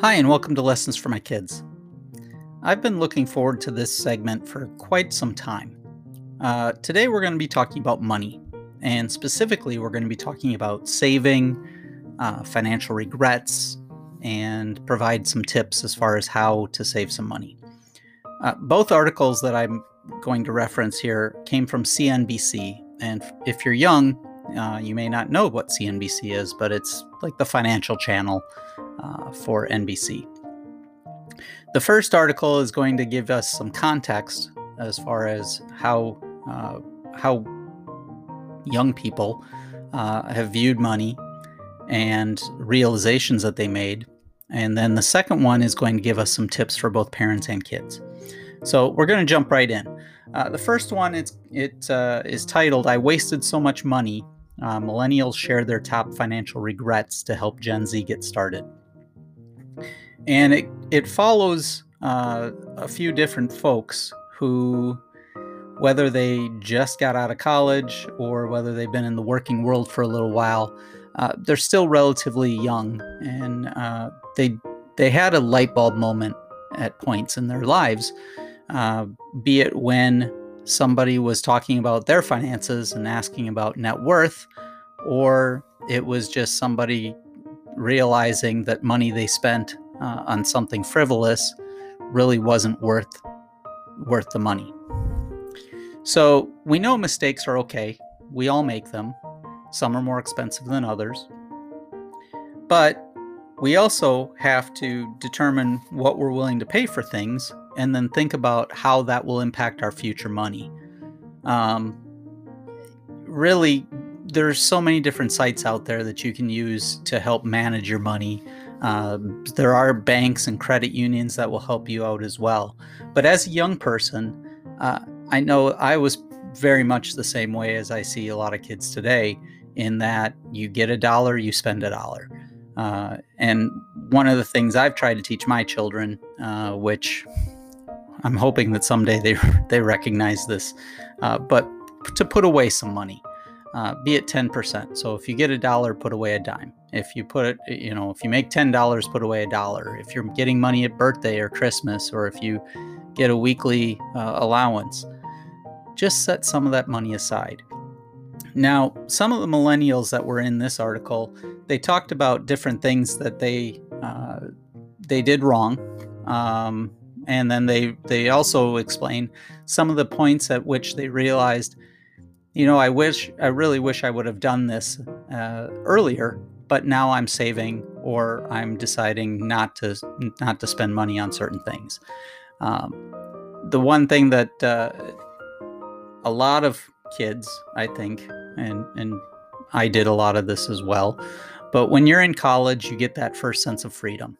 Hi, and welcome to Lessons for My Kids. I've been looking forward to this segment for quite some time. Uh, today, we're going to be talking about money, and specifically, we're going to be talking about saving, uh, financial regrets, and provide some tips as far as how to save some money. Uh, both articles that I'm going to reference here came from CNBC, and if you're young, uh, you may not know what CNBC is, but it's like the financial channel uh, for NBC. The first article is going to give us some context as far as how uh, how young people uh, have viewed money and realizations that they made. And then the second one is going to give us some tips for both parents and kids. So we're going to jump right in. Uh, the first one it's, it uh, is titled "I wasted so much money uh, millennials share their top financial regrets to help Gen Z get started. And it, it follows uh, a few different folks who, whether they just got out of college or whether they've been in the working world for a little while, uh, they're still relatively young and uh, they, they had a light bulb moment at points in their lives, uh, be it when somebody was talking about their finances and asking about net worth, or it was just somebody realizing that money they spent uh, on something frivolous really wasn't worth worth the money. So we know mistakes are okay. We all make them. Some are more expensive than others. But we also have to determine what we're willing to pay for things and then think about how that will impact our future money. Um, really, there's so many different sites out there that you can use to help manage your money. Uh, there are banks and credit unions that will help you out as well. But as a young person, uh, I know I was very much the same way as I see a lot of kids today, in that you get a dollar, you spend a dollar. Uh, and one of the things I've tried to teach my children, uh, which I'm hoping that someday they they recognize this, uh, but to put away some money, uh, be it 10%. So if you get a dollar, put away a dime. If you put it, you know, if you make $10, put away a dollar. If you're getting money at birthday or Christmas, or if you get a weekly uh, allowance, just set some of that money aside. Now, some of the millennials that were in this article, they talked about different things that they uh, they did wrong. Um, and then they they also explain some of the points at which they realized you know i wish i really wish i would have done this uh, earlier but now i'm saving or i'm deciding not to not to spend money on certain things. Um, the one thing that uh, a lot of kids i think and and i did a lot of this as well but when you're in college you get that first sense of freedom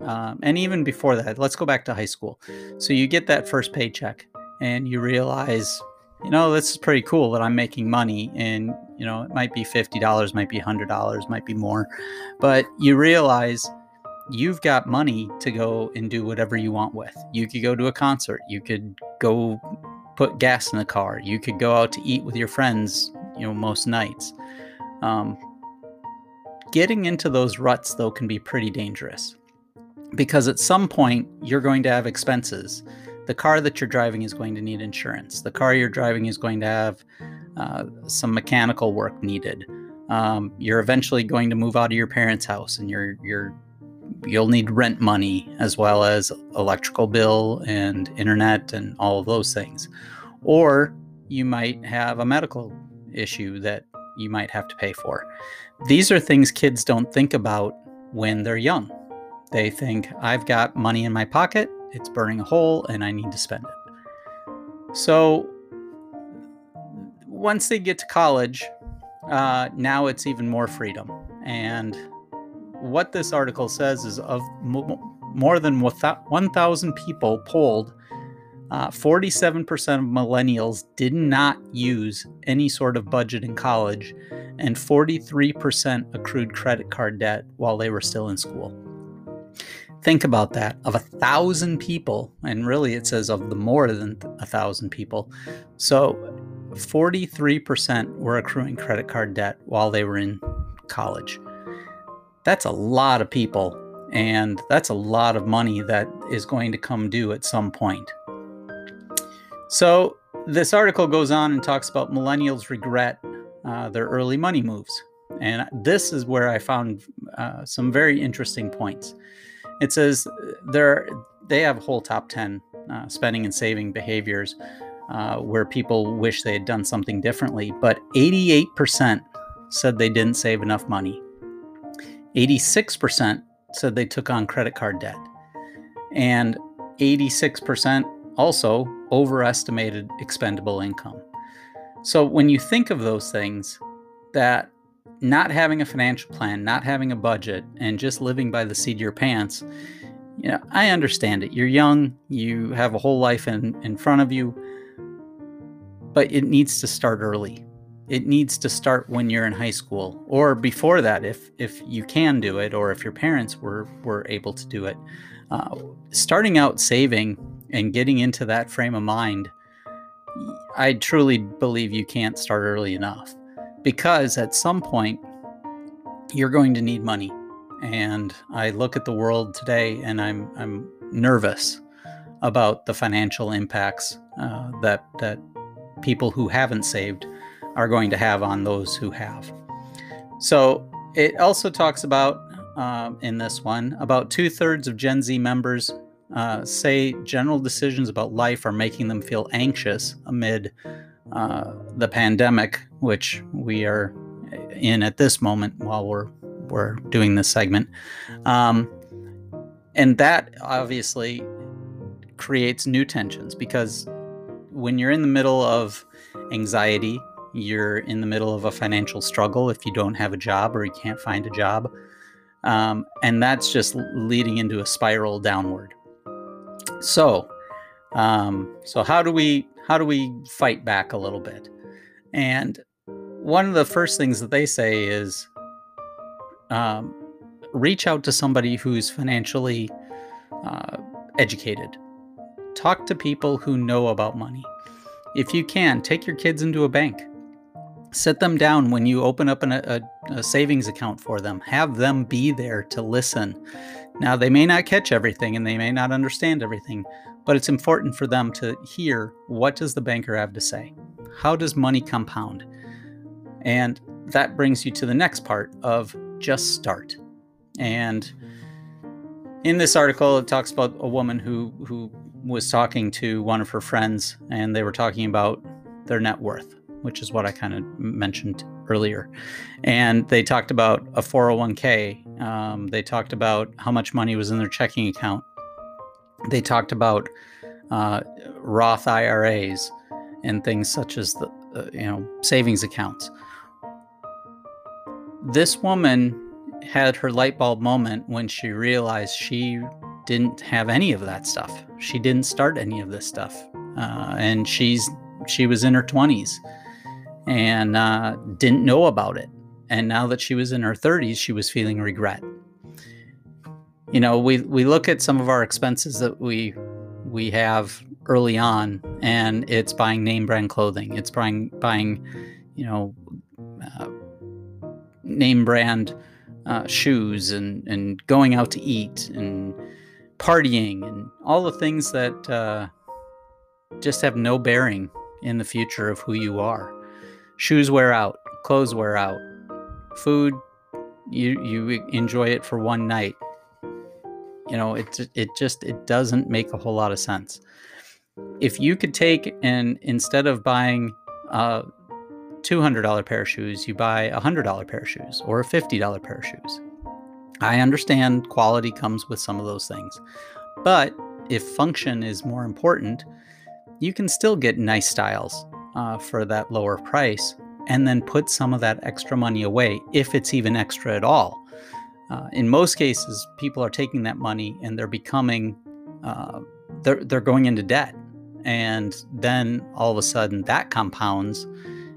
um, and even before that, let's go back to high school. So you get that first paycheck and you realize, you know, this is pretty cool that I'm making money. And, you know, it might be $50, might be $100, might be more. But you realize you've got money to go and do whatever you want with. You could go to a concert, you could go put gas in the car, you could go out to eat with your friends, you know, most nights. Um, getting into those ruts, though, can be pretty dangerous because at some point you're going to have expenses. The car that you're driving is going to need insurance. The car you're driving is going to have uh, some mechanical work needed. Um, you're eventually going to move out of your parents' house, and you're you're you'll need rent money as well as electrical bill and internet and all of those things. Or you might have a medical issue that you might have to pay for. These are things kids don't think about when they're young. They think, I've got money in my pocket, it's burning a hole, and I need to spend it. So once they get to college, uh, now it's even more freedom. And what this article says is of more than 1,000 people polled, uh, 47% of millennials did not use any sort of budget in college, and 43% accrued credit card debt while they were still in school. Think about that. Of a thousand people, and really it says of the more than a thousand people. So 43% were accruing credit card debt while they were in college. That's a lot of people. And that's a lot of money that is going to come due at some point. So, this article goes on and talks about millennials regret uh, their early money moves. And this is where I found uh, some very interesting points. It says there they have a whole top 10 uh, spending and saving behaviors uh, where people wish they had done something differently, but 88% said they didn't save enough money. 86% said they took on credit card debt. And 86% also overestimated expendable income. So when you think of those things, that not having a financial plan, not having a budget, and just living by the seat of your pants, you know, I understand it. You're young, you have a whole life in, in front of you, but it needs to start early. It needs to start when you're in high school or before that if if you can do it or if your parents were were able to do it. Uh, starting out saving and getting into that frame of mind, I truly believe you can't start early enough because at some point you're going to need money. And I look at the world today and I'm I'm nervous about the financial impacts uh, that that people who haven't saved are going to have on those who have. So it also talks about uh, in this one about two thirds of Gen Z members uh, say general decisions about life are making them feel anxious amid uh, the pandemic, which we are in at this moment while we're we're doing this segment, um, and that obviously creates new tensions because when you're in the middle of anxiety, you're in the middle of a financial struggle if you don't have a job or you can't find a job, um, and that's just leading into a spiral downward. So, um, so how do we how do we fight back a little bit? And one of the first things that they say is um, reach out to somebody who's financially uh, educated. Talk to people who know about money. If you can, take your kids into a bank. Sit them down when you open up an, a, a savings account for them. Have them be there to listen. Now, they may not catch everything and they may not understand everything, but it's important for them to hear what does the banker have to say? How does money compound? And that brings you to the next part of just start. And in this article, it talks about a woman who who was talking to one of her friends, and they were talking about their net worth, which is what I kind of mentioned earlier. And they talked about a 401k. Um, they talked about how much money was in their checking account they talked about uh, Roth IRAs and things such as the uh, you know savings accounts. This woman had her light bulb moment when she realized she didn't have any of that stuff. She didn't start any of this stuff, uh, and she's she was in her twenties and uh, didn't know about it. And now that she was in her 30s, she was feeling regret you know we we look at some of our expenses that we we have early on and it's buying name brand clothing. It's buying buying you know uh, name brand uh, shoes and and going out to eat and partying and all the things that uh, just have no bearing in the future of who you are. Shoes wear out clothes wear out food you you enjoy it for one night you know, it it just it doesn't make a whole lot of sense. If you could take and instead of buying a hundred dollar pair of shoes, you buy a hundred dollar pair of shoes or a fifty dollar pair of shoes. I understand quality comes with some of those things, but if function is more important, you can still get nice styles uh, for that lower price and then put some of that extra money away if it's even extra at all uh, in most cases, people are taking that money and they're becoming, uh, they're, they're going into debt. And then all of a sudden that compounds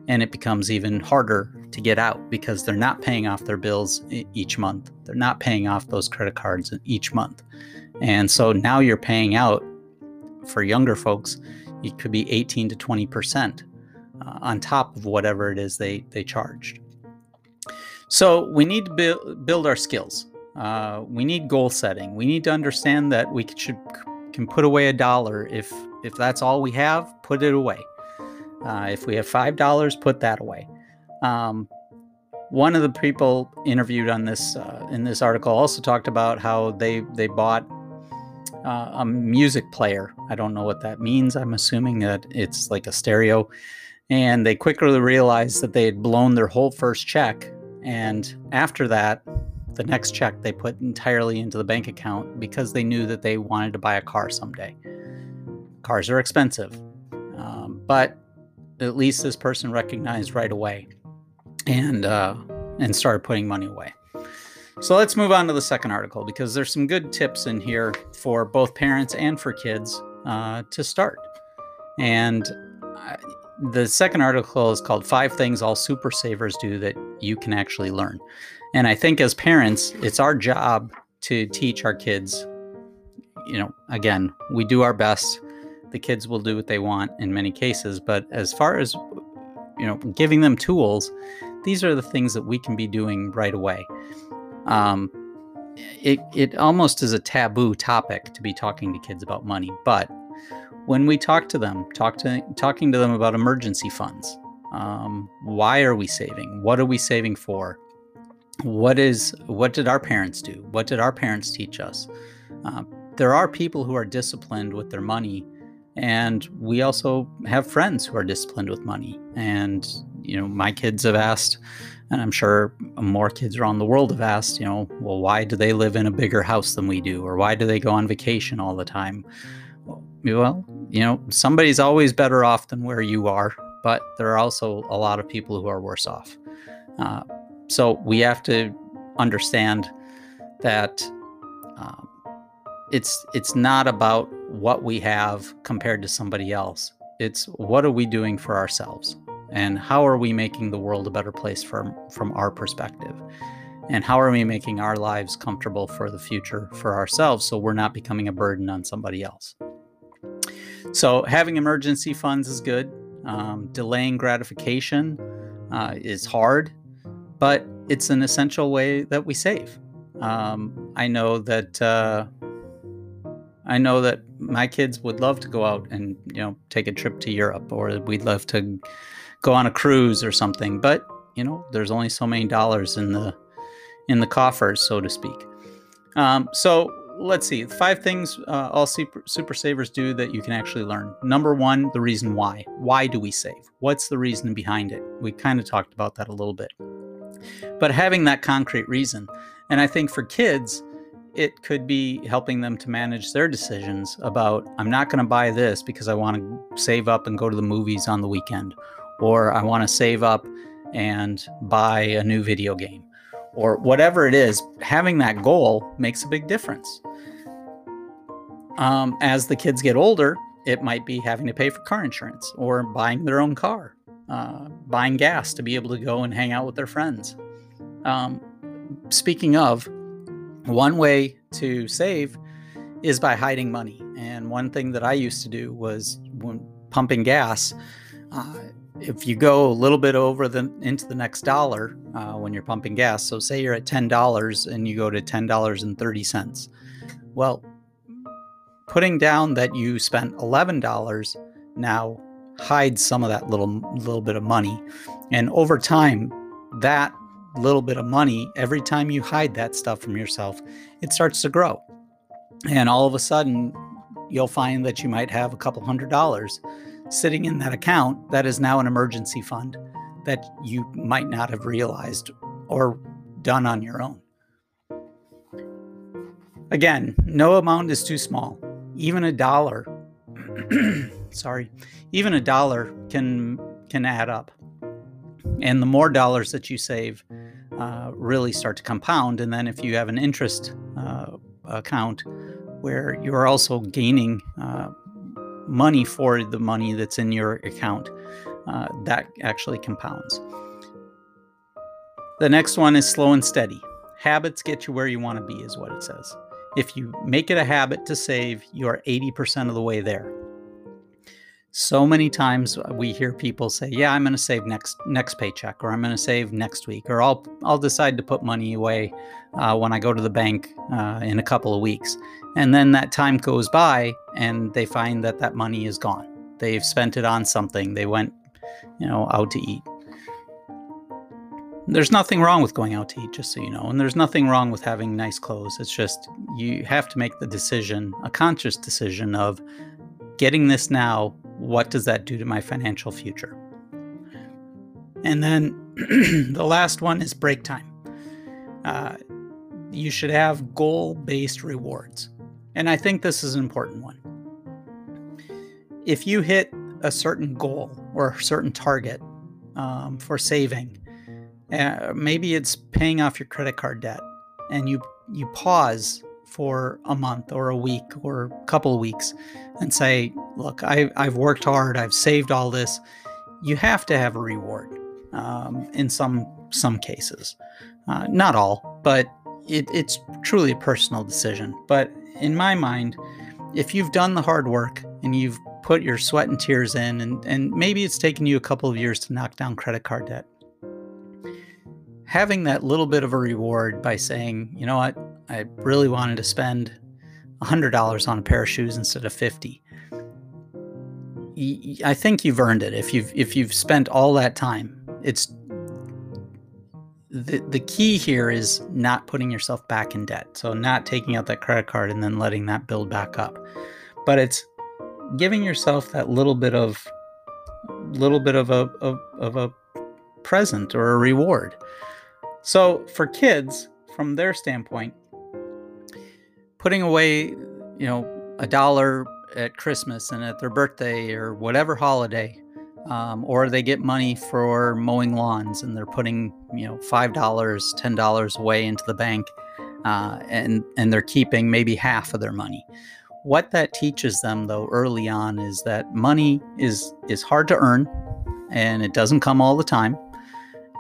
and it becomes even harder to get out because they're not paying off their bills each month. They're not paying off those credit cards each month. And so now you're paying out for younger folks, it could be 18 to 20% uh, on top of whatever it is they, they charged. So we need to build, our skills. Uh, we need goal setting. We need to understand that we should can put away a dollar if if that's all we have. Put it away. Uh, if we have five dollars, put that away. Um, one of the people interviewed on this uh, in this article also talked about how they they bought uh, a music player. I don't know what that means. I'm assuming that it's like a stereo. And they quickly realized that they had blown their whole first check. And after that, the next check they put entirely into the bank account because they knew that they wanted to buy a car someday. Cars are expensive, um, but at least this person recognized right away and uh, and started putting money away. So let's move on to the second article because there's some good tips in here for both parents and for kids uh, to start. And uh, the second article is called Five Things All Super Savers Do That You Can Actually Learn. And I think as parents, it's our job to teach our kids. You know, again, we do our best. The kids will do what they want in many cases. But as far as, you know, giving them tools, these are the things that we can be doing right away. Um, it, it almost is a taboo topic to be talking to kids about money. But when we talk to them, talk to, talking to them about emergency funds, um, why are we saving? What are we saving for? what is what did our parents do? What did our parents teach us? Uh, there are people who are disciplined with their money and we also have friends who are disciplined with money. And you know my kids have asked and i'm sure more kids around the world have asked you know well why do they live in a bigger house than we do? Or why do they go on vacation all the time? Well you know somebody's always better off than where you are but there are also a lot of people who are worse off uh, so we have to understand that um, it's it's not about what we have compared to somebody else. It's what are we doing for ourselves, and how are we making the world a better place from from our perspective, and how are we making our lives comfortable for the future for ourselves, so we're not becoming a burden on somebody else. So having emergency funds is good. Um, delaying gratification uh, is hard but it's an essential way that we save. Um, I know that uh, I know that my kids would love to go out and you know take a trip to Europe, or we'd love to go on a cruise or something. But you know, there's only so many dollars in the in the coffers, so to speak. Um, so let's see five things uh, all super, super savers do that you can actually learn number one the reason why why do we save what's the reason behind it we kind of talked about that a little bit but having that concrete reason. And I think for kids, it could be helping them to manage their decisions about I'm not going to buy this because I want to save up and go to the movies on the weekend, or I want to save up and buy a new video game, or whatever it is. Having that goal makes a big difference. Um, as the kids get older, it might be having to pay for car insurance or buying their own car uh, buying gas to be able to go and hang out with their friends. Um, speaking of, one way to save is by hiding money. And one thing that I used to do was when pumping gas, uh, if you go a little bit over the into the next dollar uh, when you're pumping gas, so say you're at ten dollars and you go to ten dollars and thirty cents, well, putting down that you spent eleven dollars now hides some of that little little bit of money. And over time, that little bit of money, every time you hide that stuff from yourself, it starts to grow. And all of a sudden, you'll find that you might have a couple hundred dollars sitting in that account that is now an emergency fund that you might not have realized or done on your own. Again, no amount is too small. Even a dollar sorry, even a dollar can can add up. And the more dollars that you save, uh, really start to compound. And then if you have an interest uh, account where you're also gaining uh, money for the money that's in your account, uh, that actually compounds. The next one is slow and steady. Habits get you where you want to be, is what it says. If you make it a habit to save, you are 80% of the way there. So many times we hear people say, "Yeah, I'm going to save next next paycheck, or I'm going to save next week, or I'll I'll decide to put money away uh, when I go to the bank uh, in a couple of weeks." And then that time goes by, and they find that that money is gone. They've spent it on something. They went, you know, out to eat. There's nothing wrong with going out to eat, just so you know, and there's nothing wrong with having nice clothes. It's just you have to make the decision, a conscious decision of getting this now what does that do to my financial future? And then the last one is break time. Uh, you should have goal based rewards. And I think this is an important one. If you hit a certain goal or a certain target um, for saving, uh, maybe it's paying off your credit card debt, and you you pause for a month or a week or a couple of weeks and say, look, I, I've worked hard, I've saved all this. You have to have a reward um, in some some cases, uh, not all, but it, it's truly a personal decision. But in my mind, if you've done the hard work and you've put your sweat and tears in, and, and maybe it's taken you a couple of years to knock down credit card debt, having that little bit of a reward by saying, you know what, I really wanted to spend $100 on a pair of shoes instead of 50. I think you've earned it if you've if you've spent all that time. It's the the key here is not putting yourself back in debt. So not taking out that credit card and then letting that build back up. But it's giving yourself that little bit of little bit of a of, of a present or a reward. So for kids, from their standpoint, putting away, you know, a dollar at Christmas and at their birthday or whatever holiday, um, or they get money for mowing lawns and they're putting, you know, five dollars, ten dollars away into the bank, uh, and and they're keeping maybe half of their money. What that teaches them, though, early on, is that money is is hard to earn, and it doesn't come all the time,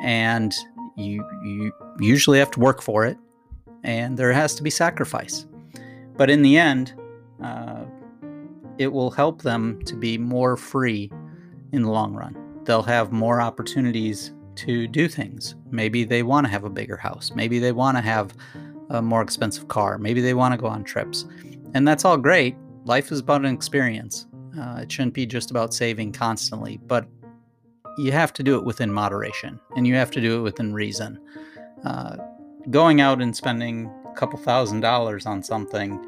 and you you usually have to work for it, and there has to be sacrifice. But in the end, uh, it will help them to be more free in the long run. They'll have more opportunities to do things. Maybe they want to have a bigger house. Maybe they want to have a more expensive car. Maybe they want to go on trips. And that's all great. Life is about an experience. Uh, it shouldn't be just about saving constantly, but you have to do it within moderation and you have to do it within reason. Uh, going out and spending a couple thousand dollars on something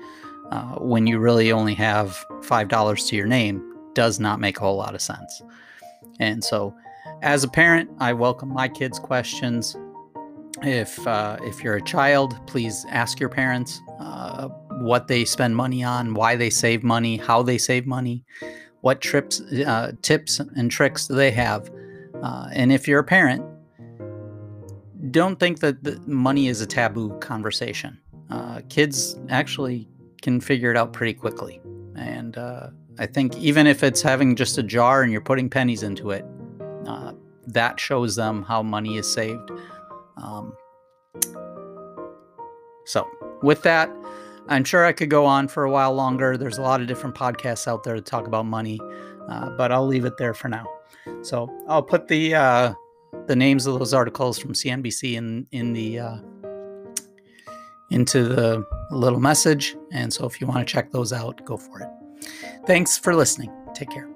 uh, when you really only have five dollars to your name does not make a whole lot of sense. And so, as a parent, I welcome my kids' questions. If uh, if you're a child, please ask your parents uh, what they spend money on, why they save money, how they save money, what trips, uh, tips, and tricks they have. Uh, and if you're a parent, don't think that money is a taboo conversation. Uh, kids actually can figure it out pretty quickly. And uh, I think even if it's having just a jar and you're putting pennies into it, uh, that shows them how money is saved. Um, so, with that, I'm sure I could go on for a while longer. There's a lot of different podcasts out there to talk about money, uh, but I'll leave it there for now. So I'll put the uh, the names of those articles from CNBC in in the uh, into the little message. And so if you want to check those out, go for it. Thanks for listening. Take care.